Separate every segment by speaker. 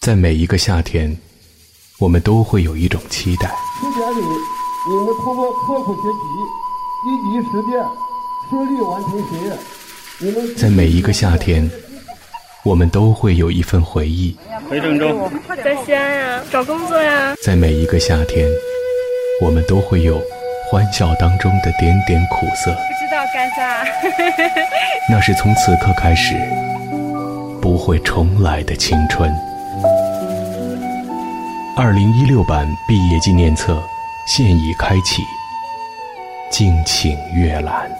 Speaker 1: 在每一个夏天，我们都会有一种期待。
Speaker 2: 七年里，你们通过刻苦学习、积极实践，顺利完成学业。你们
Speaker 1: 在每一个夏天，我们都会有一份回忆。
Speaker 3: 回郑州，
Speaker 4: 在西安呀，找工作呀。
Speaker 1: 在每一个夏天，我们都会有欢笑当中的点点苦涩。
Speaker 4: 不知道干啥。
Speaker 1: 那是从此刻开始不会重来的青春。二零一六版毕业纪念册现已开启，敬请阅览。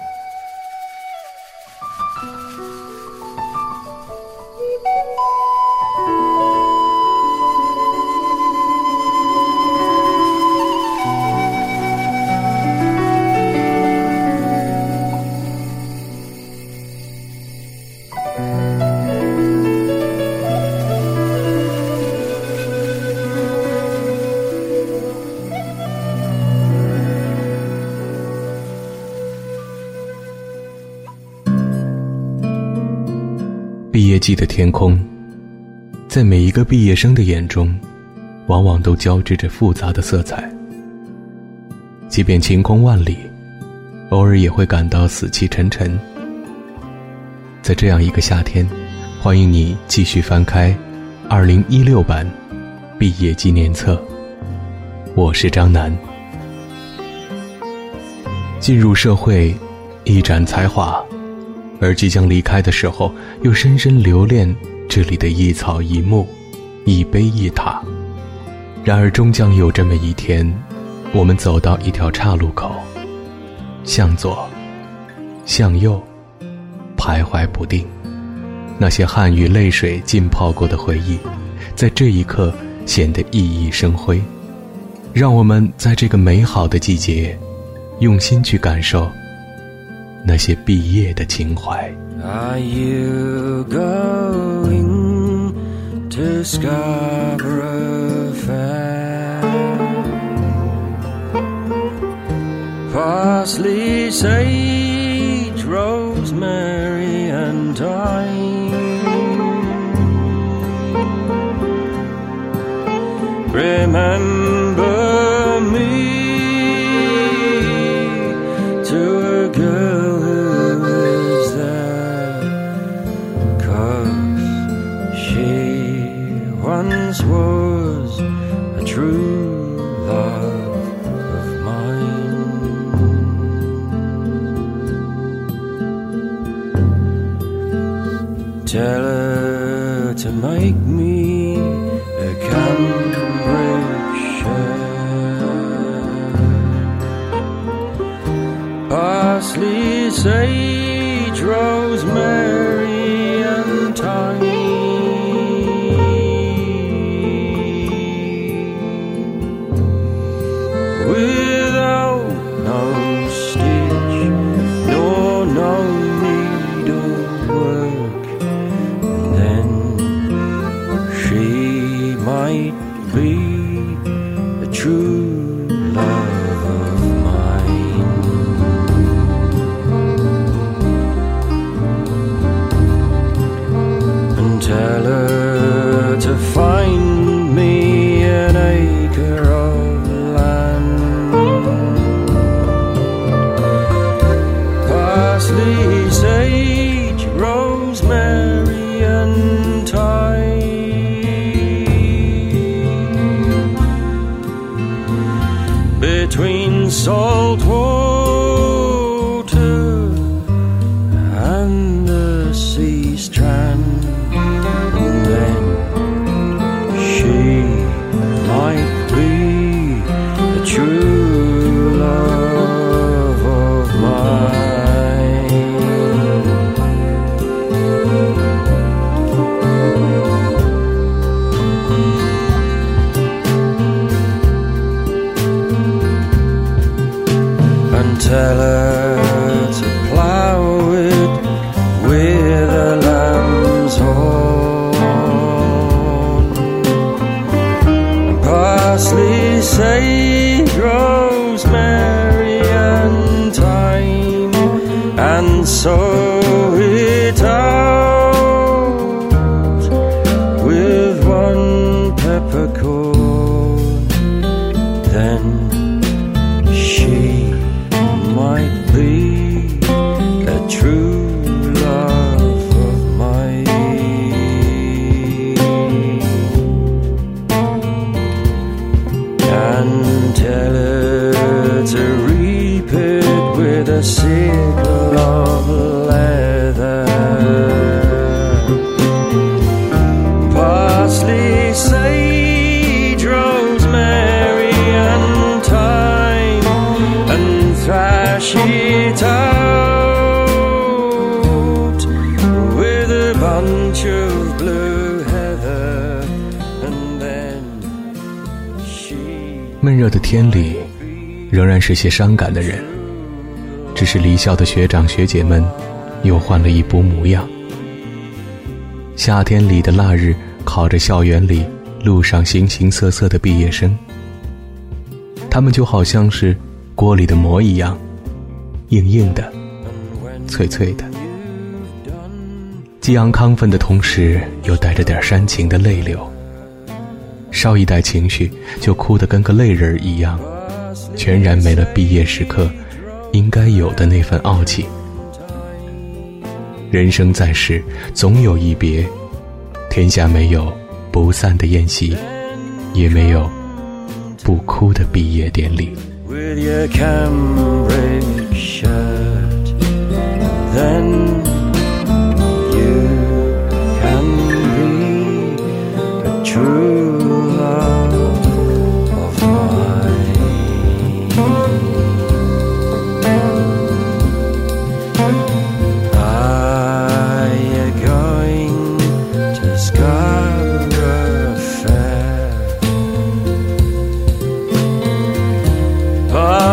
Speaker 1: 的天空，在每一个毕业生的眼中，往往都交织着复杂的色彩。即便晴空万里，偶尔也会感到死气沉沉。在这样一个夏天，欢迎你继续翻开二零一六版毕业纪念册。我是张楠。进入社会，一展才华。而即将离开的时候，又深深留恋这里的一草一木，一碑一塔。然而，终将有这么一天，我们走到一条岔路口，向左，向右，徘徊不定。那些汗与泪水浸泡过的回忆，在这一刻显得熠熠生辉。让我们在这个美好的季节，用心去感受。那些毕业的情怀。
Speaker 5: 随
Speaker 1: 闷热的天里，仍然是些伤感的人。只是离校的学长学姐们，又换了一波模样。夏天里的腊日，烤着校园里路上形形色色的毕业生，他们就好像是锅里的馍一样，硬硬的，脆脆的，激昂亢奋的同时，又带着点煽情的泪流。稍一带情绪，就哭得跟个泪人一样，全然没了毕业时刻应该有的那份傲气。人生在世，总有一别，天下没有不散的宴席，也没有不哭的毕业典礼。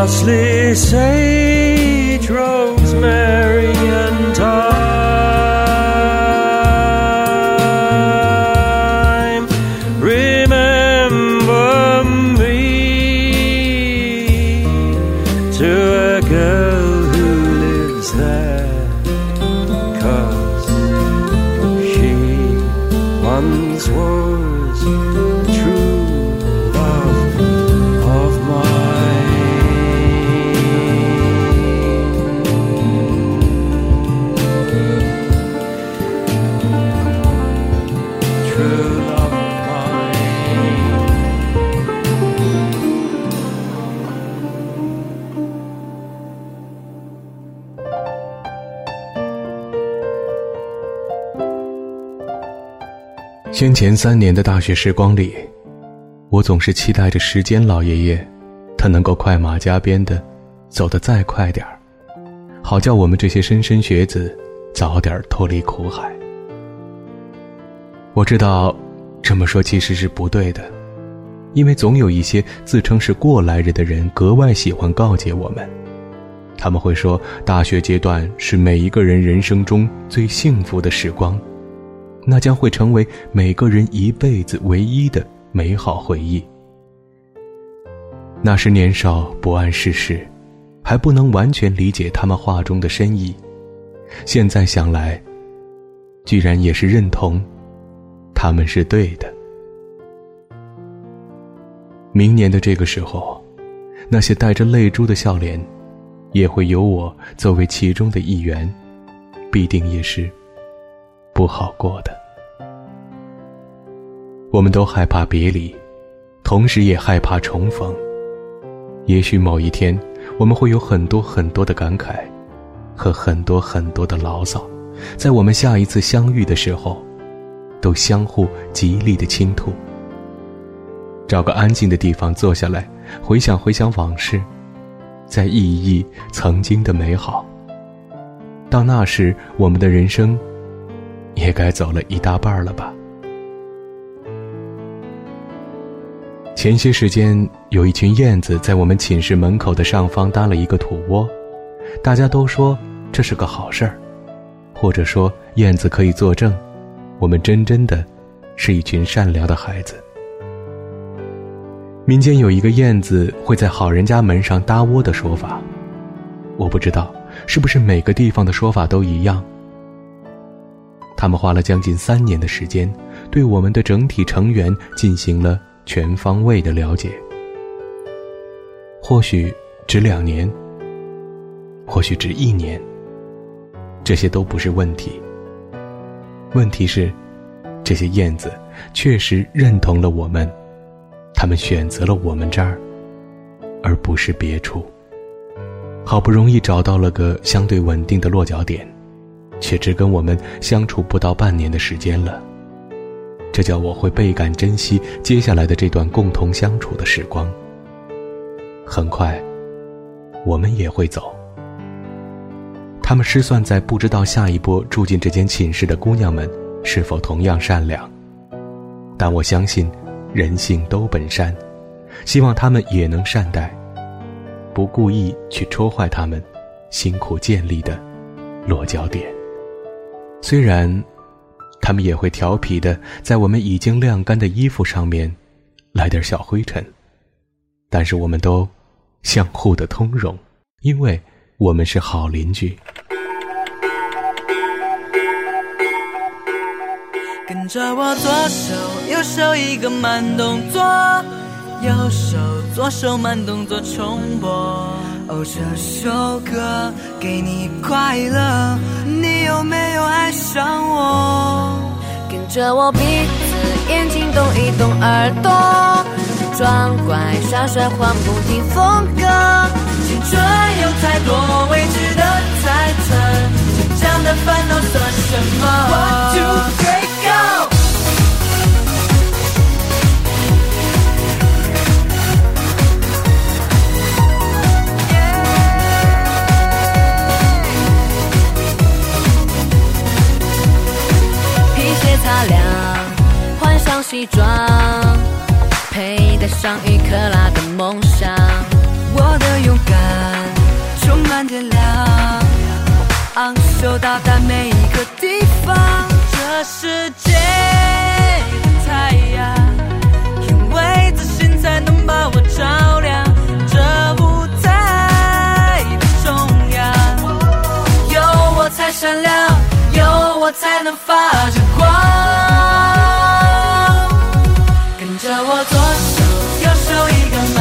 Speaker 5: Parsley, sage, rosemary,
Speaker 1: 先前三年的大学时光里，我总是期待着时间老爷爷，他能够快马加鞭的走得再快点儿，好叫我们这些莘莘学子早点脱离苦海。我知道这么说其实是不对的，因为总有一些自称是过来人的人格外喜欢告诫我们，他们会说大学阶段是每一个人人生中最幸福的时光。那将会成为每个人一辈子唯一的美好回忆。那时年少不谙世事，还不能完全理解他们话中的深意。现在想来，居然也是认同，他们是对的。明年的这个时候，那些带着泪珠的笑脸，也会有我作为其中的一员，必定也是。不好过的。我们都害怕别离，同时也害怕重逢。也许某一天，我们会有很多很多的感慨，和很多很多的牢骚，在我们下一次相遇的时候，都相互极力的倾吐。找个安静的地方坐下来，回想回想往事，再忆一忆曾经的美好。到那时，我们的人生。也该走了一大半了吧。前些时间，有一群燕子在我们寝室门口的上方搭了一个土窝，大家都说这是个好事儿，或者说燕子可以作证，我们真真的是一群善良的孩子。民间有一个燕子会在好人家门上搭窝的说法，我不知道是不是每个地方的说法都一样。他们花了将近三年的时间，对我们的整体成员进行了全方位的了解。或许只两年，或许只一年，这些都不是问题。问题是，这些燕子确实认同了我们，他们选择了我们这儿，而不是别处。好不容易找到了个相对稳定的落脚点。却只跟我们相处不到半年的时间了，这叫我会倍感珍惜接下来的这段共同相处的时光。很快，我们也会走。他们失算在不知道下一波住进这间寝室的姑娘们是否同样善良，但我相信，人性都本善，希望他们也能善待，不故意去戳坏他们辛苦建立的落脚点。虽然，他们也会调皮的在我们已经晾干的衣服上面来点小灰尘，但是我们都相互的通融，因为我们是好邻居。
Speaker 3: 跟着我左手右手一个慢动作，右手左手慢动作重播。哦，这首歌给你快乐，你有没有爱上我？
Speaker 6: 跟着我鼻子眼睛动一动，耳朵装乖耍帅换不停风西装，佩戴上一克拉的梦想。
Speaker 3: 我的勇敢充满电量，昂首到达每一个地方。这世界的太阳，因为自信才能把我照亮。这舞台的中央，有我才闪亮，有我才能发着光。
Speaker 6: 我左手右手一个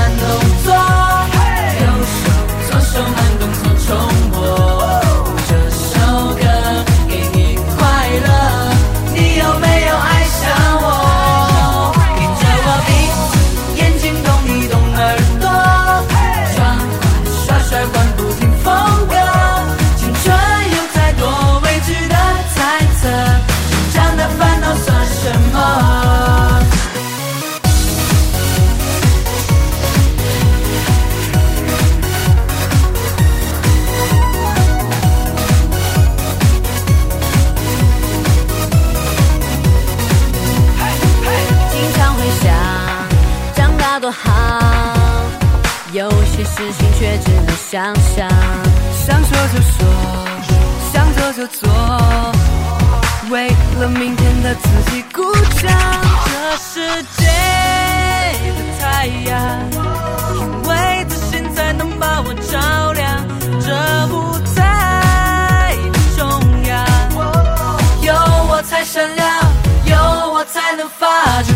Speaker 6: 想想，
Speaker 3: 想说就说，想做就做，为了明天的自己鼓掌。这世界的太阳，因为自信才能把我照亮。这舞台的中央，有我才闪亮，有我才能发着光。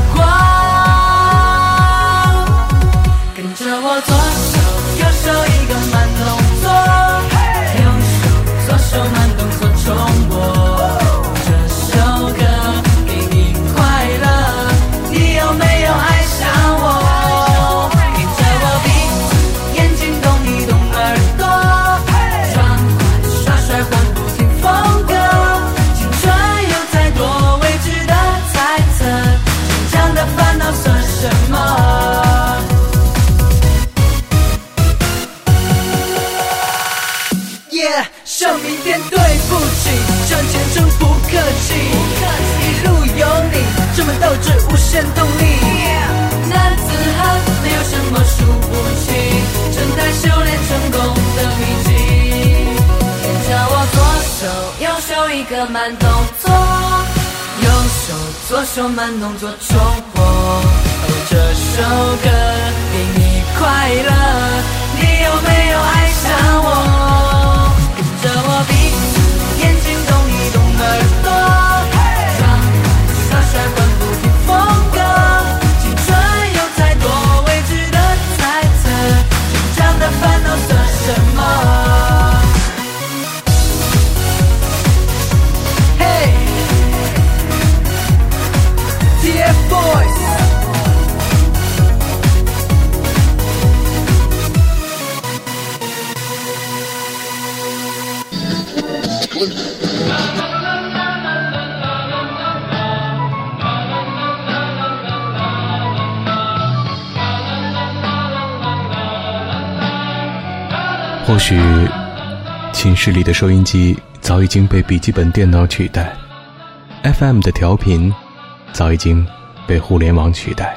Speaker 3: 真动力，男子汉没有什么输不起，正在修炼成功的秘籍。跟着我左手右手一个慢动作，右手左手慢动作重播。哦这首歌给你快乐，你有没有爱上我？
Speaker 1: 或许，寝室里的收音机早已经被笔记本电脑取代，FM 的调频早已经被互联网取代。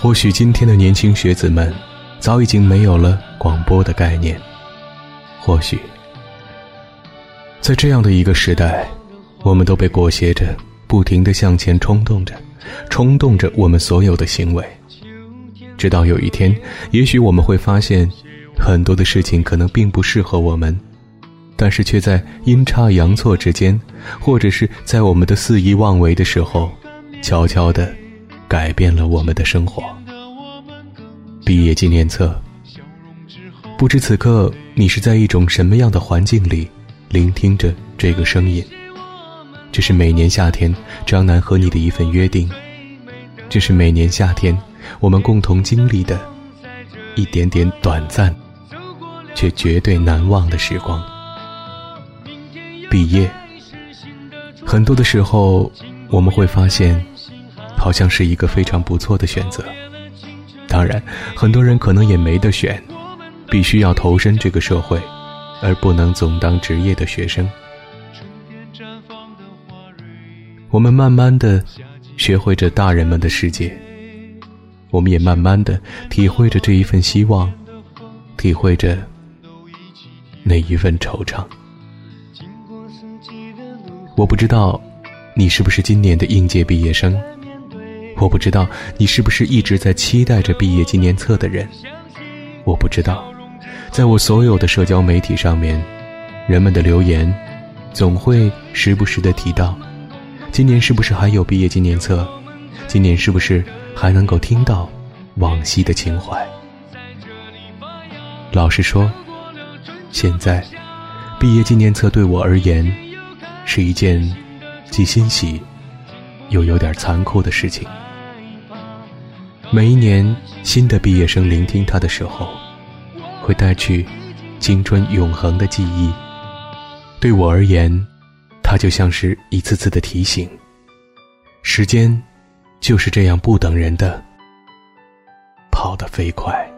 Speaker 1: 或许今天的年轻学子们，早已经没有了广播的概念。或许，在这样的一个时代，我们都被裹挟着，不停的向前冲动着，冲动着我们所有的行为。直到有一天，也许我们会发现，很多的事情可能并不适合我们。但是却在阴差阳错之间，或者是在我们的肆意妄为的时候，悄悄地改变了我们的生活。毕业纪念册，不知此刻你是在一种什么样的环境里，聆听着这个声音。这是每年夏天张楠和你的一份约定，这是每年夏天我们共同经历的一点点短暂，却绝对难忘的时光。毕业，很多的时候，我们会发现，好像是一个非常不错的选择。当然，很多人可能也没得选，必须要投身这个社会，而不能总当职业的学生。我们慢慢的学会着大人们的世界，我们也慢慢的体会着这一份希望，体会着那一份惆怅。我不知道，你是不是今年的应届毕业生？我不知道你是不是一直在期待着毕业纪念册的人？我不知道，在我所有的社交媒体上面，人们的留言总会时不时的提到：今年是不是还有毕业纪念册？今年是不是还能够听到往昔的情怀？老实说，现在毕业纪念册对我而言。是一件既欣喜又有点残酷的事情。每一年新的毕业生聆听它的时候，会带去青春永恒的记忆。对我而言，它就像是一次次的提醒。时间就是这样不等人的跑得飞快。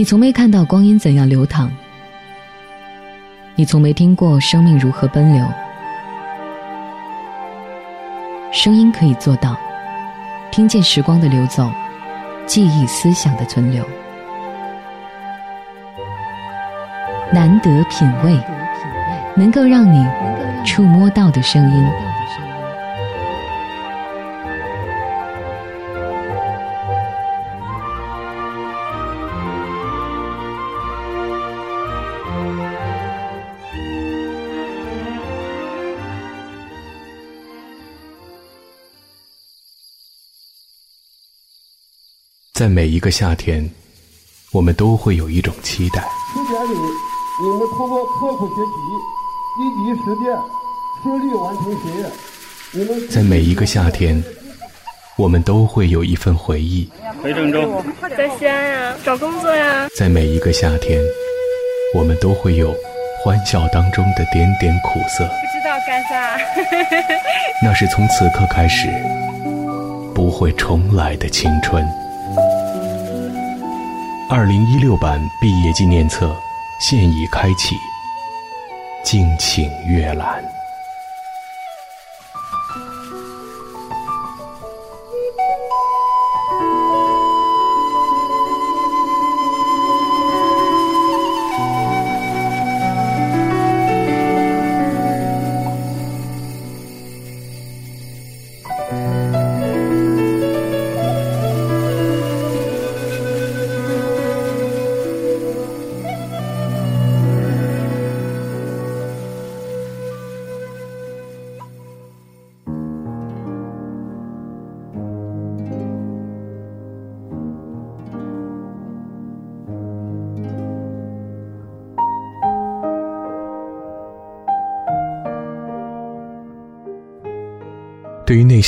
Speaker 7: 你从没看到光阴怎样流淌，你从没听过生命如何奔流。声音可以做到，听见时光的流走，记忆思想的存留。难得品味，能够让你触摸到的声音，
Speaker 1: 在每一个夏天，我们都会有一种期待。
Speaker 2: 十点里，你们通过刻苦学习、积极实践，顺利完成学业。你们
Speaker 1: 在每一个夏天，我们都会有一份回忆。
Speaker 5: 回郑州，
Speaker 4: 在西安呀，找工作呀。
Speaker 1: 在每一个夏天，我们都会有欢笑当中的点点苦涩。
Speaker 4: 不知道干啥。
Speaker 1: 那是从此刻开始不会重来的青春。二零一六版毕业纪念册现已开启，敬请阅览。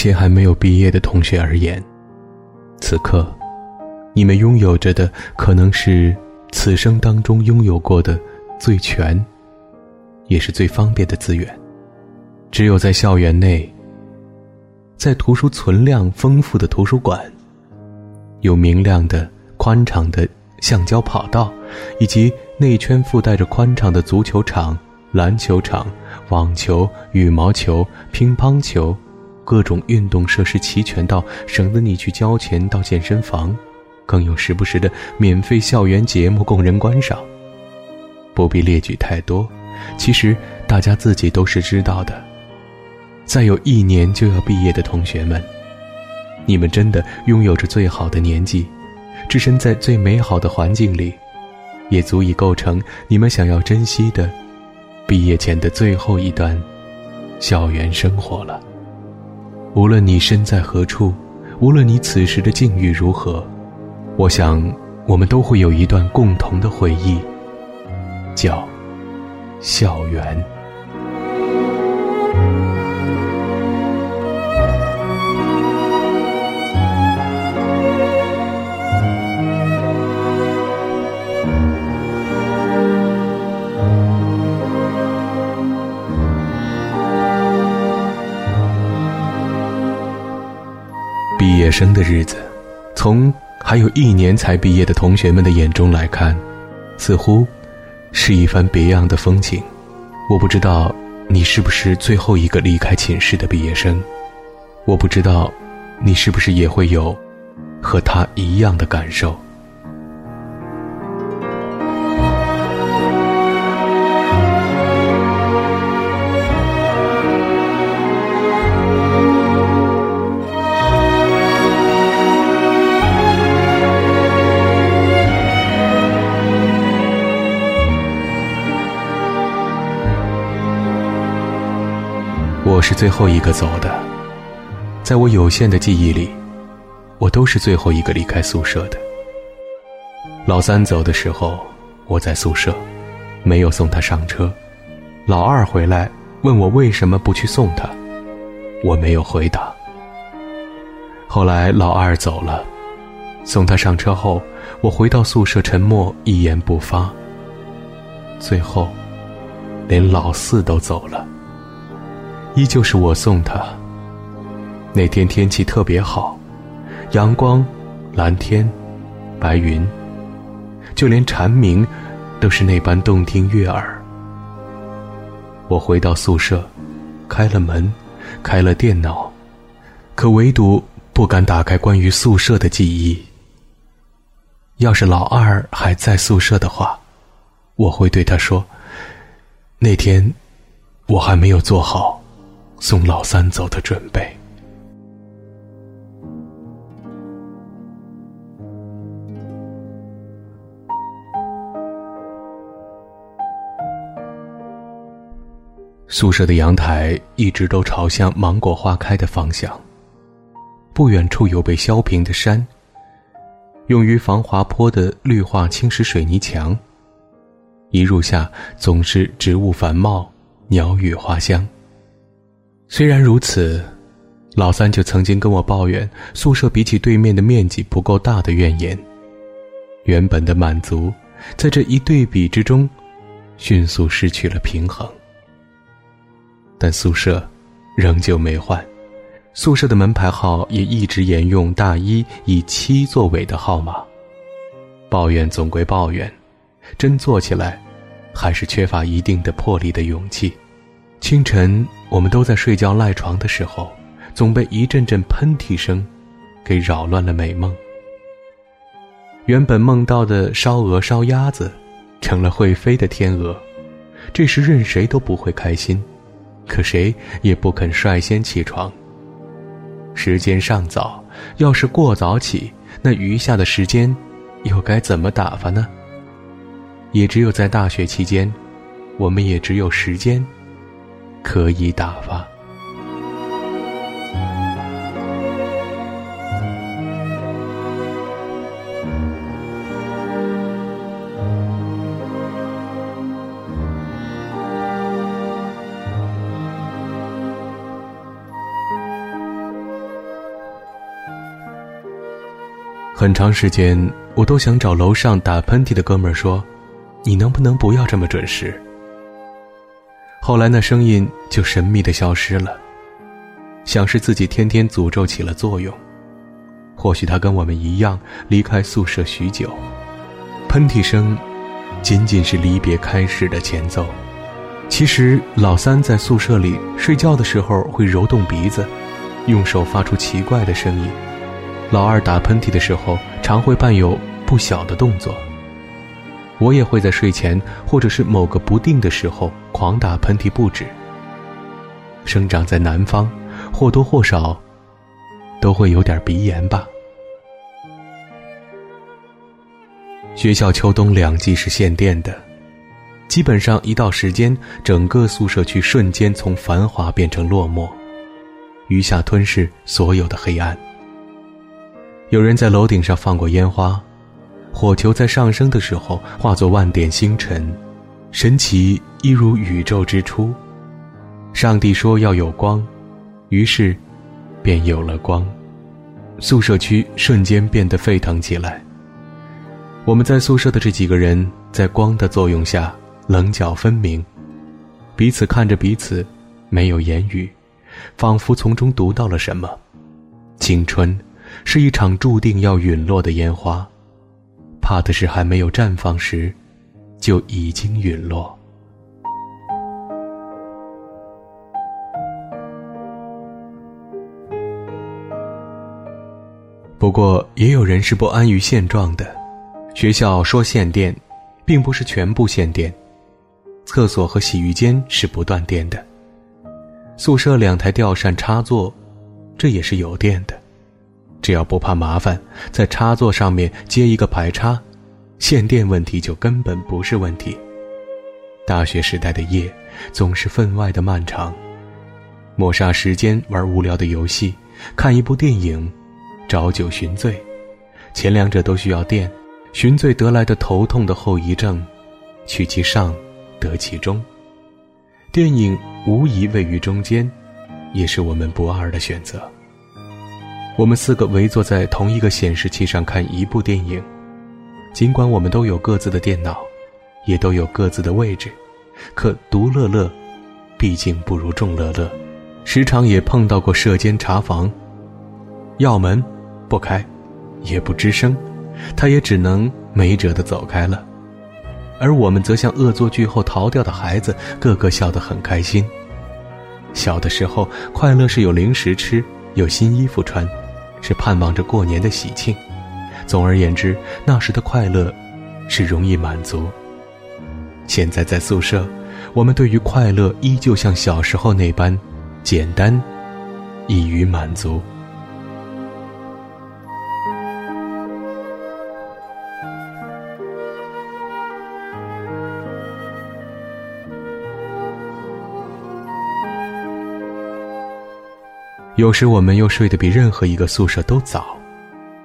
Speaker 1: 些还没有毕业的同学而言，此刻，你们拥有着的可能是此生当中拥有过的最全，也是最方便的资源。只有在校园内，在图书存量丰富的图书馆，有明亮的、宽敞的橡胶跑道，以及内圈附带着宽敞的足球场、篮球场、网球、羽毛球、乒乓球。各种运动设施齐全到省得你去交钱到健身房，更有时不时的免费校园节目供人观赏。不必列举太多，其实大家自己都是知道的。再有一年就要毕业的同学们，你们真的拥有着最好的年纪，置身在最美好的环境里，也足以构成你们想要珍惜的毕业前的最后一段校园生活了。无论你身在何处，无论你此时的境遇如何，我想，我们都会有一段共同的回忆，叫校园。生的日子，从还有一年才毕业的同学们的眼中来看，似乎是一番别样的风景。我不知道你是不是最后一个离开寝室的毕业生，我不知道你是不是也会有和他一样的感受。最后一个走的，在我有限的记忆里，我都是最后一个离开宿舍的。老三走的时候，我在宿舍，没有送他上车。老二回来问我为什么不去送他，我没有回答。后来老二走了，送他上车后，我回到宿舍沉默，一言不发。最后，连老四都走了。依旧是我送他。那天天气特别好，阳光、蓝天、白云，就连蝉鸣都是那般动听悦耳。我回到宿舍，开了门，开了电脑，可唯独不敢打开关于宿舍的记忆。要是老二还在宿舍的话，我会对他说：“那天我还没有做好。”送老三走的准备。宿舍的阳台一直都朝向芒果花开的方向。不远处有被削平的山。用于防滑坡的绿化青石水泥墙。一入夏，总是植物繁茂，鸟语花香。虽然如此，老三就曾经跟我抱怨宿舍比起对面的面积不够大的怨言。原本的满足，在这一对比之中，迅速失去了平衡。但宿舍仍旧没换，宿舍的门牌号也一直沿用大一以七作尾的号码。抱怨总归抱怨。真做起来，还是缺乏一定的魄力的勇气。清晨，我们都在睡觉赖床的时候，总被一阵阵喷嚏声给扰乱了美梦。原本梦到的烧鹅、烧鸭子，成了会飞的天鹅。这时任谁都不会开心，可谁也不肯率先起床。时间尚早，要是过早起，那余下的时间，又该怎么打发呢？也只有在大学期间，我们也只有时间可以打发。很长时间，我都想找楼上打喷嚏的哥们儿说。你能不能不要这么准时？后来那声音就神秘的消失了，像是自己天天诅咒起了作用。或许他跟我们一样离开宿舍许久，喷嚏声仅仅是离别开始的前奏。其实老三在宿舍里睡觉的时候会揉动鼻子，用手发出奇怪的声音；老二打喷嚏的时候常会伴有不小的动作。我也会在睡前或者是某个不定的时候狂打喷嚏不止。生长在南方，或多或少都会有点鼻炎吧。学校秋冬两季是限电的，基本上一到时间，整个宿舍区瞬间从繁华变成落寞，余下吞噬所有的黑暗。有人在楼顶上放过烟花。火球在上升的时候化作万点星辰，神奇一如宇宙之初。上帝说要有光，于是便有了光。宿舍区瞬间变得沸腾起来。我们在宿舍的这几个人，在光的作用下棱角分明，彼此看着彼此，没有言语，仿佛从中读到了什么。青春是一场注定要陨落的烟花。怕的是还没有绽放时，就已经陨落。不过，也有人是不安于现状的。学校说限电，并不是全部限电，厕所和洗浴间是不断电的。宿舍两台吊扇插座，这也是有电的。只要不怕麻烦，在插座上面接一个排插，限电问题就根本不是问题。大学时代的夜总是分外的漫长，抹杀时间，玩无聊的游戏，看一部电影，找酒寻醉，前两者都需要电，寻醉得来的头痛的后遗症，取其上，得其中。电影无疑位于中间，也是我们不二的选择。我们四个围坐在同一个显示器上看一部电影，尽管我们都有各自的电脑，也都有各自的位置，可独乐乐，毕竟不如众乐乐。时常也碰到过舍监查房，要门不开，也不吱声，他也只能没辙的走开了。而我们则像恶作剧后逃掉的孩子，个个笑得很开心。小的时候，快乐是有零食吃，有新衣服穿。是盼望着过年的喜庆。总而言之，那时的快乐是容易满足。现在在宿舍，我们对于快乐依旧像小时候那般简单，易于满足。有时我们又睡得比任何一个宿舍都早，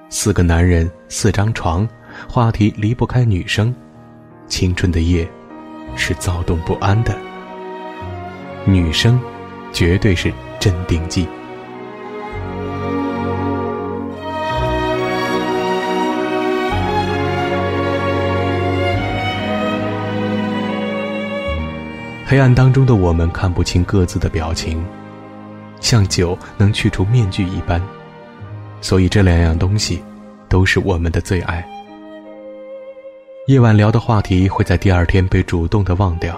Speaker 1: 四个男人，四张床，话题离不开女生。青春的夜，是躁动不安的。女生，绝对是镇定剂。黑暗当中的我们看不清各自的表情，像酒能去除面具一般，所以这两样东西都是我们的最爱。夜晚聊的话题会在第二天被主动的忘掉，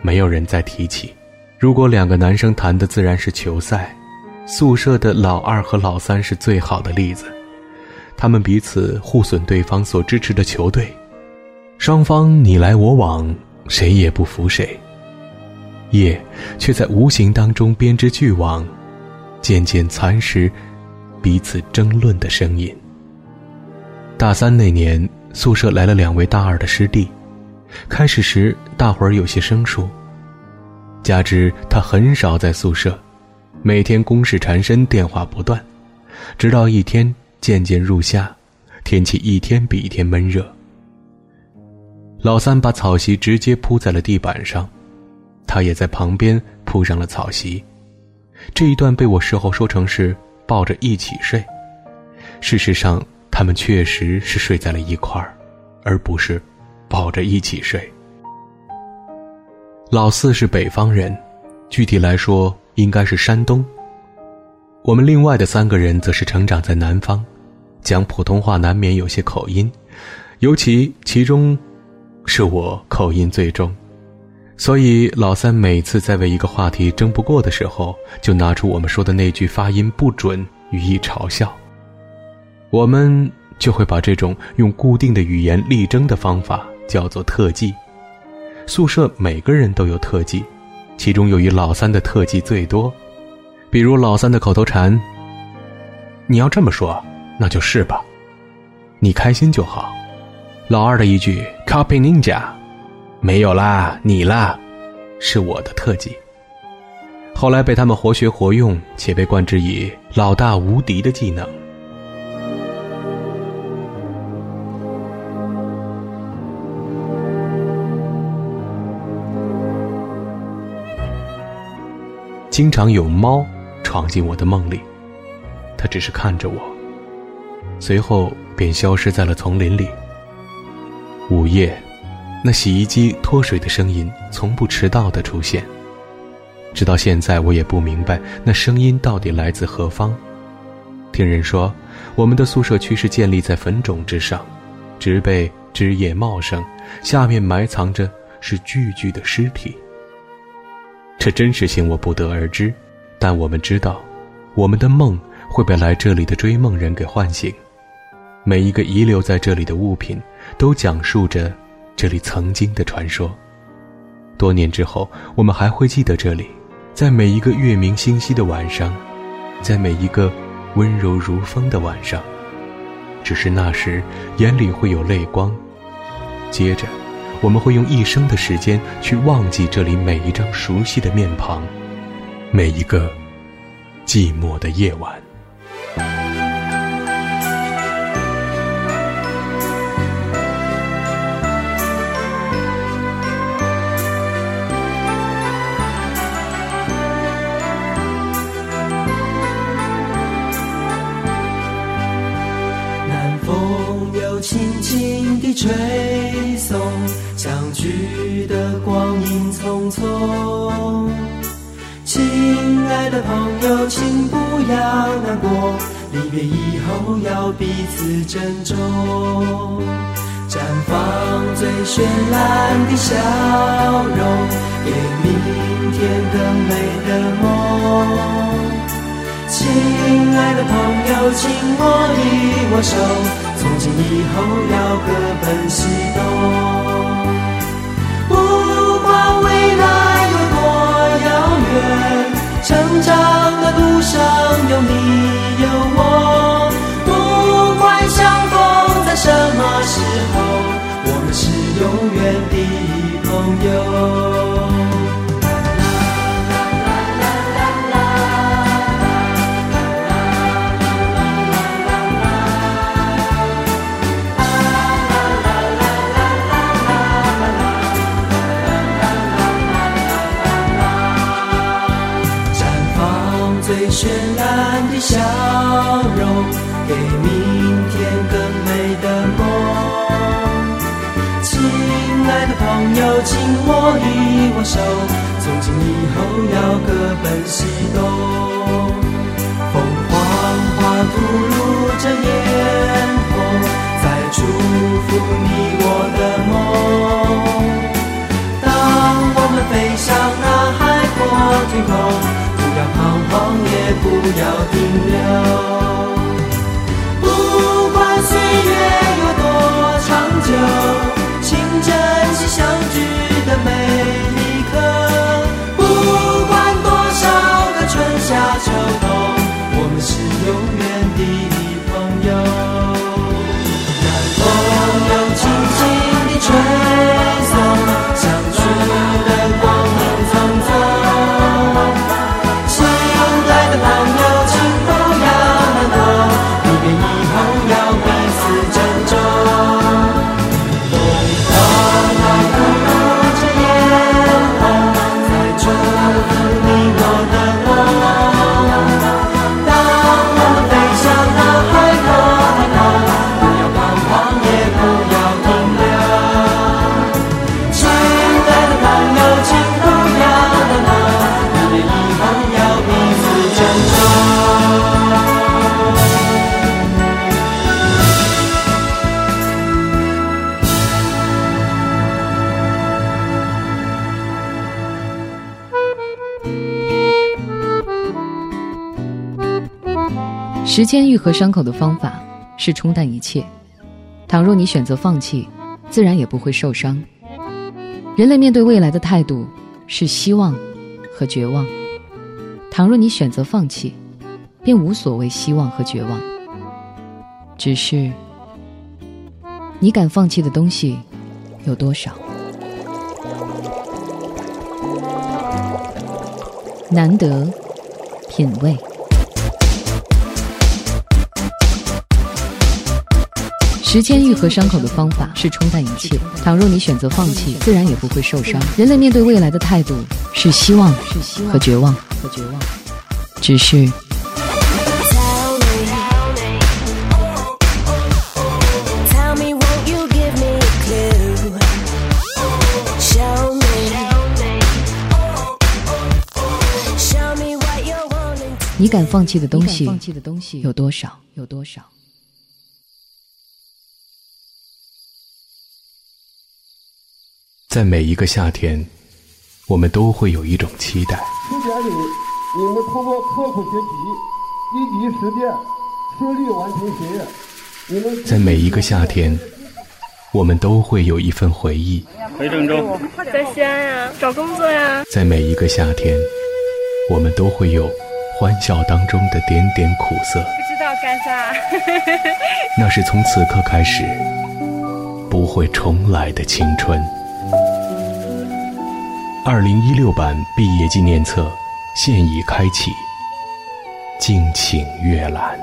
Speaker 1: 没有人再提起。如果两个男生谈的自然是球赛，宿舍的老二和老三是最好的例子，他们彼此互损对方所支持的球队，双方你来我往，谁也不服谁。夜却在无形当中编织巨网，渐渐蚕食彼此争论的声音。大三那年。宿舍来了两位大二的师弟，开始时大伙儿有些生疏，加之他很少在宿舍，每天公事缠身，电话不断，直到一天渐渐入夏，天气一天比一天闷热。老三把草席直接铺在了地板上，他也在旁边铺上了草席，这一段被我事后说成是抱着一起睡，事实上。他们确实是睡在了一块儿，而不是抱着一起睡。老四是北方人，具体来说应该是山东。我们另外的三个人则是成长在南方，讲普通话难免有些口音，尤其其中是我口音最重，所以老三每次在为一个话题争不过的时候，就拿出我们说的那句发音不准予以嘲笑。我们就会把这种用固定的语言力争的方法叫做特技。宿舍每个人都有特技，其中由于老三的特技最多，比如老三的口头禅：“你要这么说，那就是吧，你开心就好。”老二的一句 “Copy Ninja”，没有啦，你啦，是我的特技。后来被他们活学活用，且被冠之以“老大无敌”的技能。经常有猫闯进我的梦里，它只是看着我，随后便消失在了丛林里。午夜，那洗衣机脱水的声音从不迟到的出现，直到现在我也不明白那声音到底来自何方。听人说，我们的宿舍区是建立在坟冢之上，植被枝叶茂盛，下面埋藏着是具具的尸体。这真实性我不得而知，但我们知道，我们的梦会被来这里的追梦人给唤醒。每一个遗留在这里的物品，都讲述着这里曾经的传说。多年之后，我们还会记得这里，在每一个月明星稀的晚上，在每一个温柔如风的晚上，只是那时眼里会有泪光。接着。我们会用一生的时间去忘记这里每一张熟悉的面庞，每一个寂寞的夜晚。
Speaker 3: 吹送。相聚的光阴匆匆，亲爱的朋友，请不要难过，离别以后要彼此珍重，绽放最绚烂的笑容，给明天更美的梦。亲爱的朋友，请握一握手，从今以后要各奔西东。不管未来有多遥远？成长的路上有你有我，不管相逢在什么时候，我们是永远的朋友。笑容，给明天更美的梦。亲爱的朋友，请握一握手，从今以后要各奔西东。凤凰花吐露着烟火，在祝福你我的梦。当我们飞向那海阔天空。彷徨，也不要停留。
Speaker 7: 时间愈合伤口的方法是冲淡一切。倘若你选择放弃，自然也不会受伤。人类面对未来的态度是希望和绝望。倘若你选择放弃，便无所谓希望和绝望。只是，你敢放弃的东西有多少？难得品味。时间愈合伤口的方法是冲淡一切。倘若你选择放弃，自然也不会受伤。人类面对未来的态度是希望和绝望，和绝望。只是
Speaker 6: Tell me, won't you give me a clue? Show me, show me what you're wanting.
Speaker 7: 你敢放弃的东西有多少？有多少？
Speaker 1: 在每一个夏天，我们都会有一种期待。
Speaker 2: 十点里，你们通过刻苦学习、积极实践，顺利完成学业。你们
Speaker 1: 在每一个夏天，我们都会有一份回忆。
Speaker 4: 回郑州在西安呀，找工作呀。
Speaker 1: 在每一个夏天，我们都会有欢笑当中的点点苦涩。
Speaker 4: 不知道干啥。
Speaker 1: 那是从此刻开始不会重来的青春。二零一六版毕业纪念册现已开启，敬请阅览。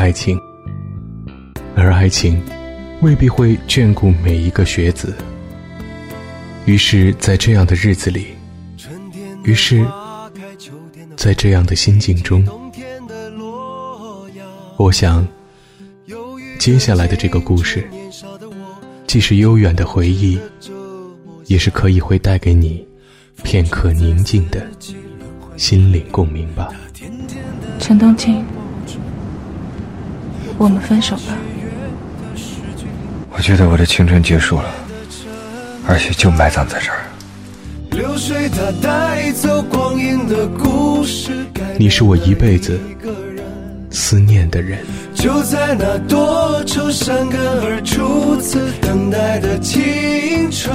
Speaker 1: 爱情，而爱情未必会眷顾每一个学子。于是，在这样的日子里，于是，在这样的心境中，我想，接下来的这个故事，既是悠远的回忆，也是可以会带给你片刻宁静的心灵共鸣吧。
Speaker 4: 陈冬青，我们分手吧。
Speaker 8: 我觉得我的青春结束了，而且就埋葬在这儿。
Speaker 5: 流水它带走光阴的故事。
Speaker 1: 你是我一辈子思念的人。
Speaker 9: 就在那多愁善感而初次等待的青春。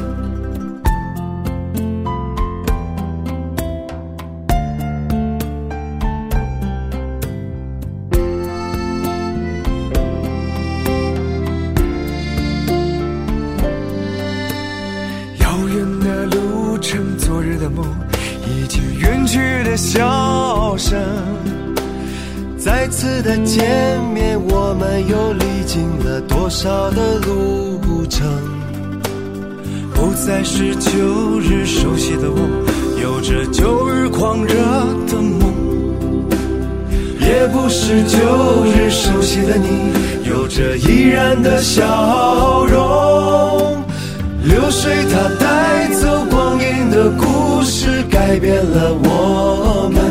Speaker 9: 次的见面，我们又历经了多少的路程？不再是旧日熟悉的我，有着旧日狂热的梦；也不是旧日熟悉的你，有着依然的笑容。流水它带走光阴的故事，改变了我们。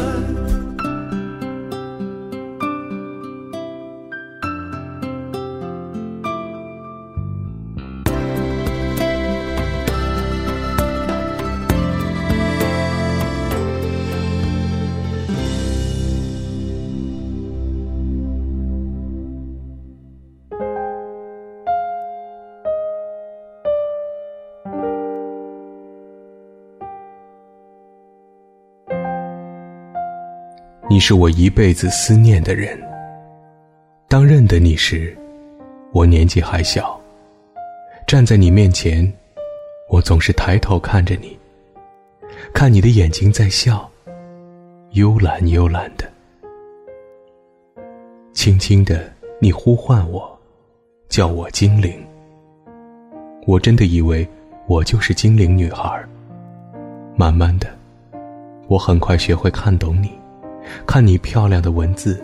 Speaker 1: 是我一辈子思念的人。当认得你时，我年纪还小，站在你面前，我总是抬头看着你，看你的眼睛在笑，幽蓝幽蓝的。轻轻的，你呼唤我，叫我精灵。我真的以为我就是精灵女孩。慢慢的，我很快学会看懂你。看你漂亮的文字，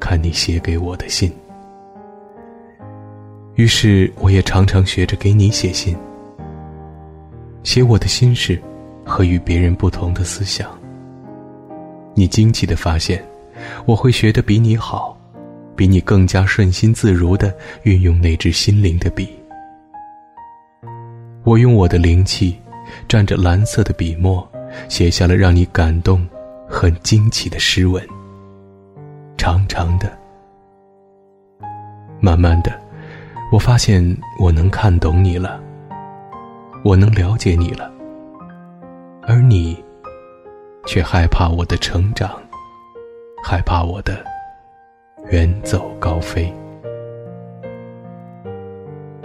Speaker 1: 看你写给我的信，于是我也常常学着给你写信，写我的心事和与别人不同的思想。你惊奇的发现，我会学得比你好，比你更加顺心自如的运用那支心灵的笔。我用我的灵气，蘸着蓝色的笔墨，写下了让你感动。很惊奇的诗文，长长的。慢慢的，我发现我能看懂你了，我能了解你了，而你，却害怕我的成长，害怕我的远走高飞。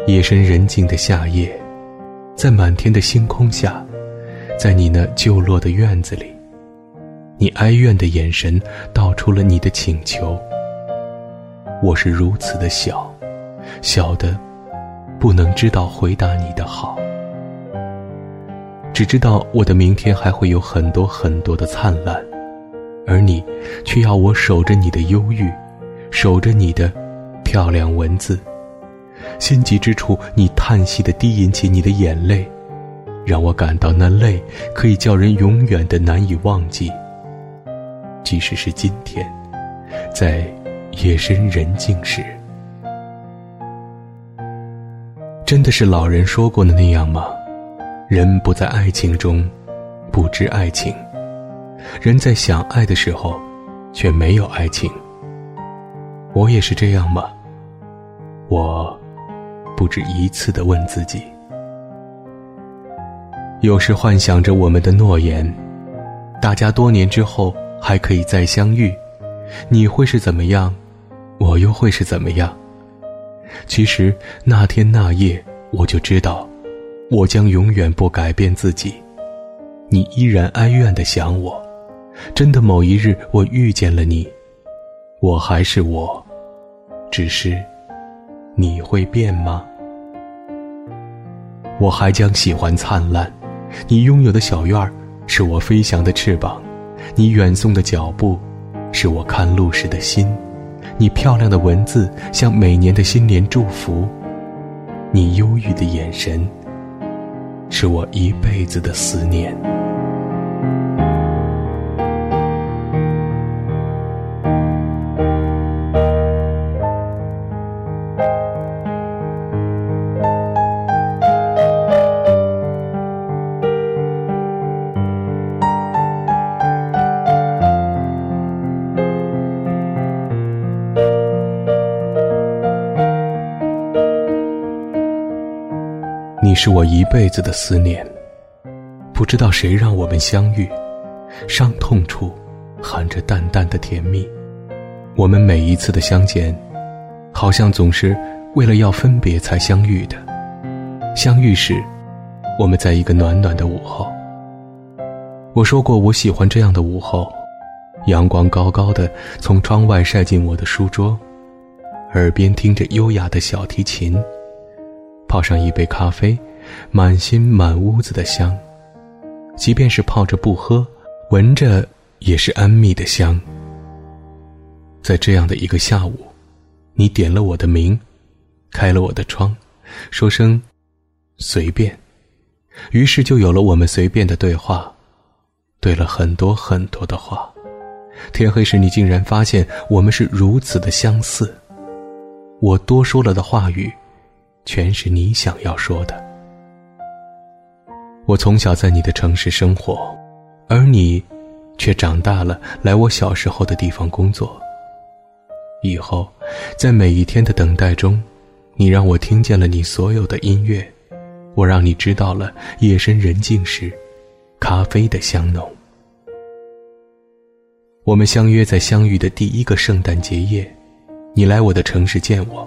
Speaker 1: 夜深人静的夏夜，在满天的星空下，在你那旧落的院子里。你哀怨的眼神道出了你的请求。我是如此的小，小的不能知道回答你的好，只知道我的明天还会有很多很多的灿烂，而你却要我守着你的忧郁，守着你的漂亮文字。心急之处，你叹息的低吟起你的眼泪，让我感到那泪可以叫人永远的难以忘记。即使是今天，在夜深人静时，真的是老人说过的那样吗？人不在爱情中，不知爱情；人在想爱的时候，却没有爱情。我也是这样吗？我不止一次的问自己。有时幻想着我们的诺言，大家多年之后还可以再相遇，你会是怎么样？我又会是怎么样？其实那天那夜，我就知道，我将永远不改变自己。你依然哀怨的想我，真的某一日我遇见了你，我还是我，只是你会变吗？我还将喜欢灿烂。你拥有的小院儿，是我飞翔的翅膀；你远送的脚步，是我看路时的心；你漂亮的文字，像每年的新年祝福；你忧郁的眼神，是我一辈子的思念。是我一辈子的思念，不知道谁让我们相遇，伤痛处含着淡淡的甜蜜。我们每一次的相见，好像总是为了要分别才相遇的。相遇时，我们在一个暖暖的午后。我说过，我喜欢这样的午后，阳光高高的从窗外晒进我的书桌，耳边听着优雅的小提琴。泡上一杯咖啡，满心满屋子的香。即便是泡着不喝，闻着也是安谧的香。在这样的一个下午，你点了我的名，开了我的窗，说声“随便”，于是就有了我们随便的对话，对了很多很多的话。天黑时，你竟然发现我们是如此的相似。我多说了的话语。全是你想要说的。我从小在你的城市生活，而你，却长大了来我小时候的地方工作。以后，在每一天的等待中，你让我听见了你所有的音乐，我让你知道了夜深人静时，咖啡的香浓。我们相约在相遇的第一个圣诞节夜，你来我的城市见我，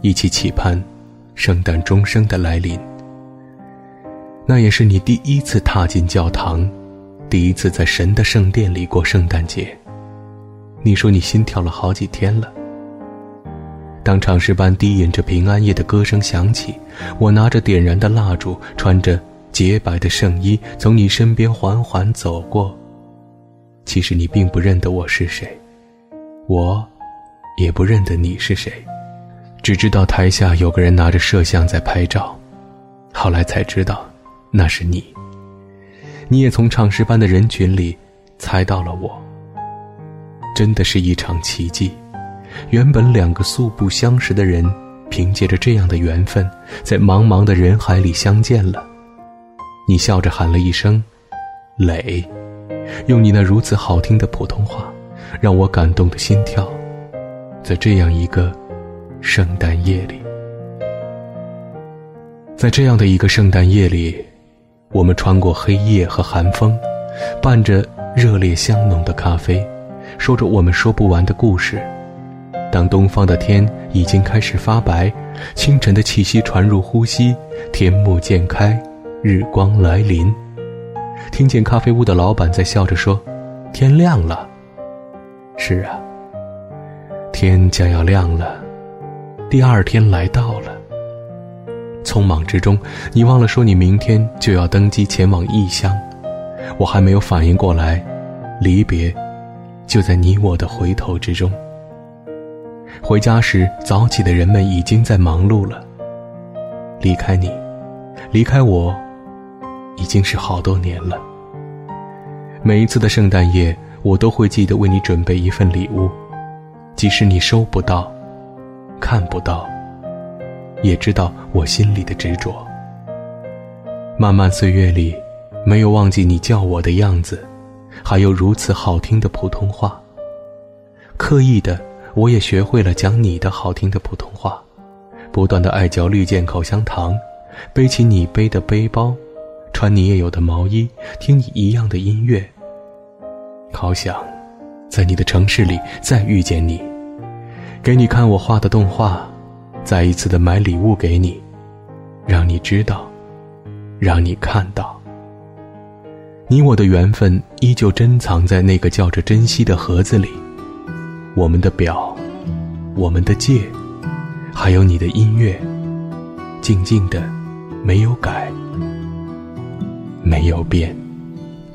Speaker 1: 一起期盼。圣诞钟声的来临，那也是你第一次踏进教堂，第一次在神的圣殿里过圣诞节。你说你心跳了好几天了。当唱诗班低吟着平安夜的歌声响起，我拿着点燃的蜡烛，穿着洁白的圣衣，从你身边缓缓走过。其实你并不认得我是谁，我，也不认得你是谁。只知道台下有个人拿着摄像在拍照，后来才知道，那是你。你也从唱诗班的人群里猜到了我。真的是一场奇迹，原本两个素不相识的人，凭借着这样的缘分，在茫茫的人海里相见了。你笑着喊了一声“磊”，用你那如此好听的普通话，让我感动的心跳，在这样一个。圣诞夜里，在这样的一个圣诞夜里，我们穿过黑夜和寒风，伴着热烈香浓的咖啡，说着我们说不完的故事。当东方的天已经开始发白，清晨的气息传入呼吸，天幕渐开，日光来临，听见咖啡屋的老板在笑着说：“天亮了。”是啊，天将要亮了。第二天来到了，匆忙之中，你忘了说你明天就要登机前往异乡。我还没有反应过来，离别就在你我的回头之中。回家时，早起的人们已经在忙碌了。离开你，离开我，已经是好多年了。每一次的圣诞夜，我都会记得为你准备一份礼物，即使你收不到。看不到，也知道我心里的执着。漫漫岁月里，没有忘记你叫我的样子，还有如此好听的普通话。刻意的，我也学会了讲你的好听的普通话，不断的爱嚼绿箭口香糖，背起你背的背包，穿你也有的毛衣，听你一样的音乐。好想，在你的城市里再遇见你，给你看我画的动画，再一次的买礼物给你，让你知道。让你看到，你我的缘分依旧珍藏在那个叫着珍惜的盒子里。我们的表，我们的戒，还有你的音乐，静静的，没有改，没有变。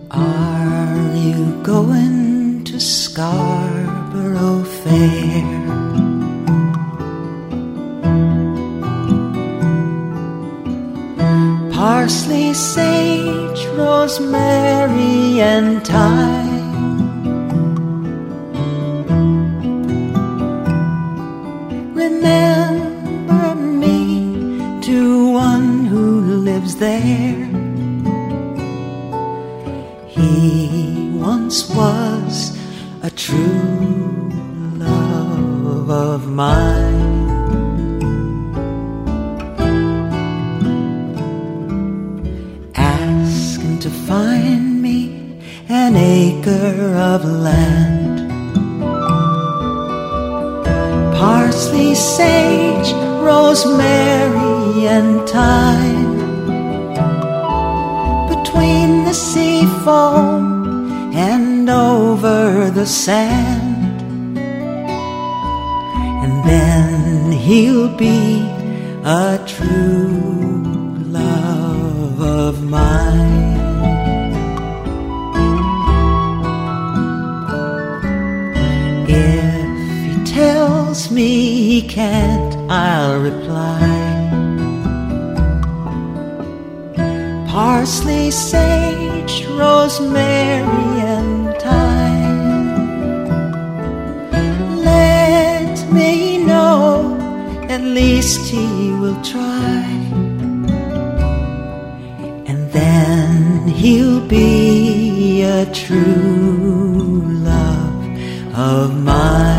Speaker 10: Are you going to Scarborough Fair? Parsley, sage, rosemary, and thyme. Remember me to one who lives there. He once was a true love of mine. Find me an acre of land. Parsley, sage, rosemary, and thyme. Between the sea foam and over the sand. And then he'll be a true love of mine. Can't, I'll reply. Parsley, sage, rosemary, and thyme. Let me know, at least he will try. And then he'll be a true love of mine.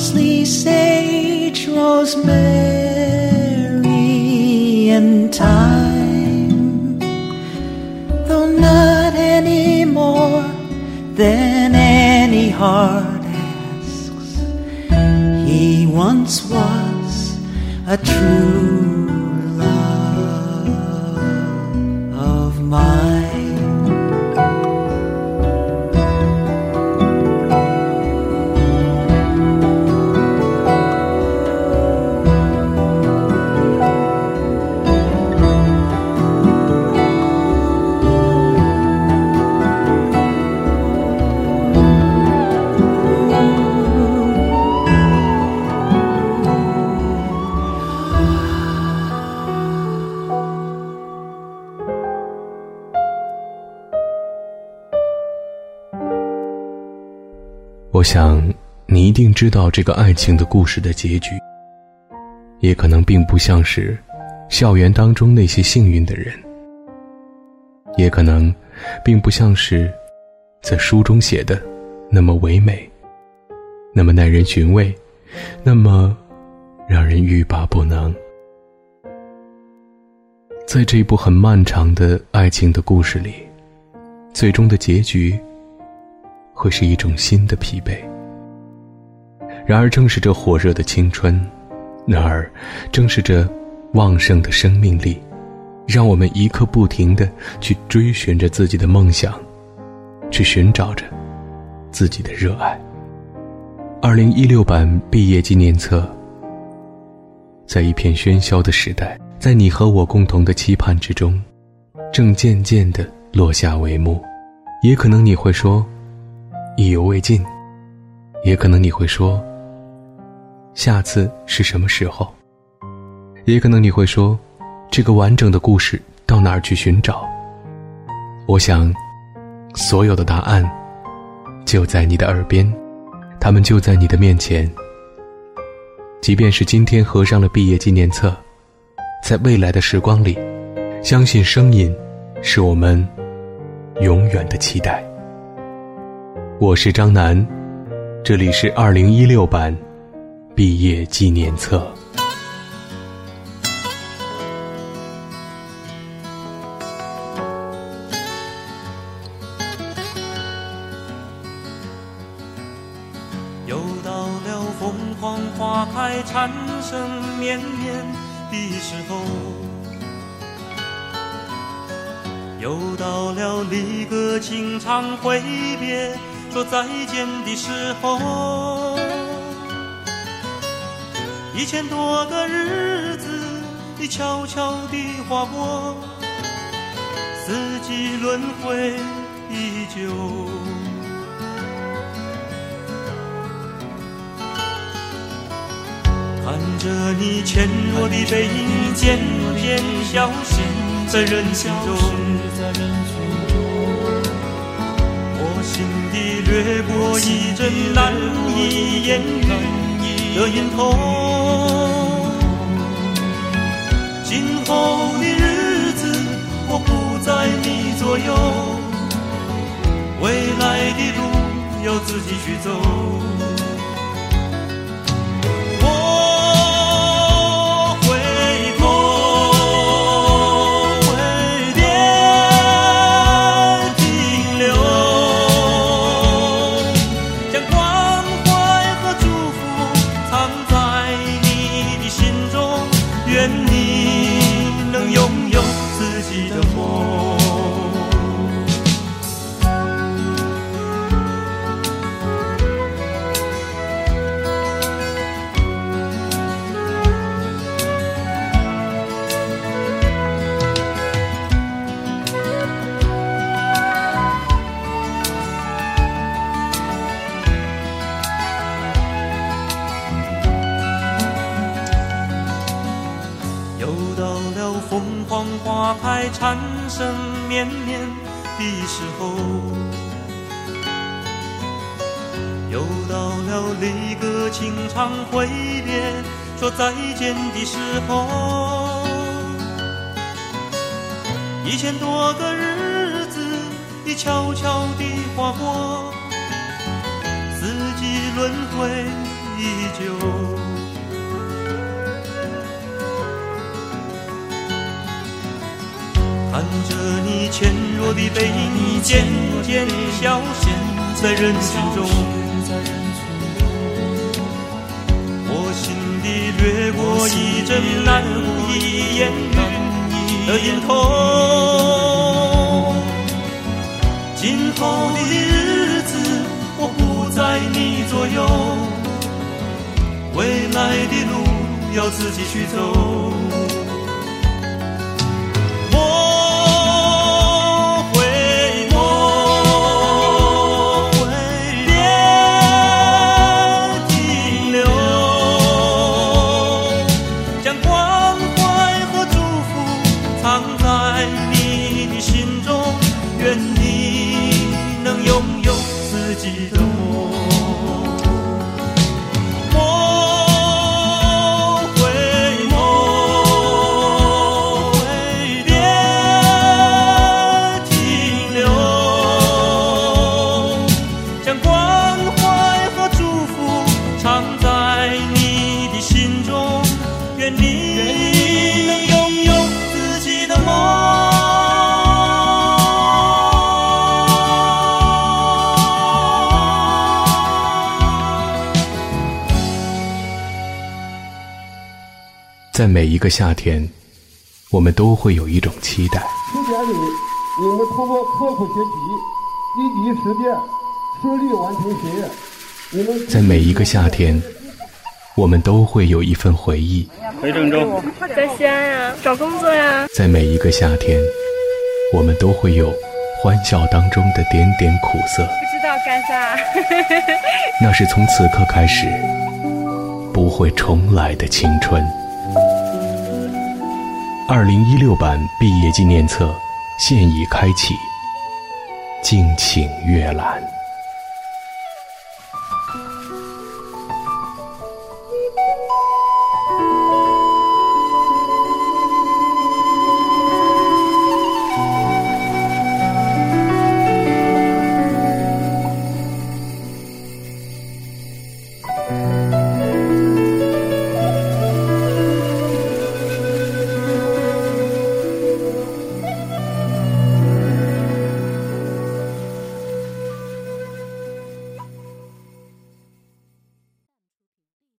Speaker 10: Parsley, sage, rosemary, and thyme. Though not any more than any heart asks, he once was a true
Speaker 1: 定知道这个爱情的故事的结局，也可能并不像是校园当中那些幸运的人，也可能并不像是在书中写的那么唯美，那么耐人寻味，那么让人欲罢不能。在这部很漫长的爱情的故事里，最终的结局。”会是一种新的疲惫。然而，正是这火热的青春，然而，正是这旺盛的生命力，让我们一刻不停的去追寻着自己的梦想，去寻找着自己的热爱。二零一六版毕业纪念册，在一片喧嚣的时代，在你和我共同的期盼之中，正渐渐的落下帷幕。也可能你会说，意犹未尽；也可能你会说，下次是什么时候？也可能你会说，这个完整的故事到哪儿去寻找？我想，所有的答案就在你的耳边。他们就在你的面前。即便是今天合上了毕业纪念册，在未来的时光里，相信声音是我们永远的期待。我是张楠，这里是二零一六版毕业纪念册。
Speaker 11: 又到了凤凰花开蝉声绵绵的时候，又到了离歌情长挥别说再见的时候。一千多个日子，你悄悄地划过，四季轮回依旧。看着你纤弱的背影渐渐消失在人群中，我心底掠过一阵难以言喻的隐痛。今后的日子，我不在你左右，未来的路要自己去走。千多个日子，已悄悄地划过，四季轮回依旧。看着你纤弱的背影渐渐消失在人群中，我心底掠过一阵难以言喻的隐痛。后的日子，我不在你左右，未来的路要自己去走。
Speaker 1: 个夏天，我们都会有一种期待。
Speaker 2: 七点里，你们通过刻苦学习、积极实践，顺利完成学业。
Speaker 1: 在每一个夏天，我们都会有一份回忆。
Speaker 12: 回郑州，
Speaker 4: 在西安呀，找工作呀。
Speaker 1: 在每一个夏天，我们都会有欢笑当中的点点苦涩。
Speaker 4: 不知道干啥。
Speaker 1: 那是从此刻开始不会重来的青春。二零一六版毕业纪念册现已开启，敬请阅览。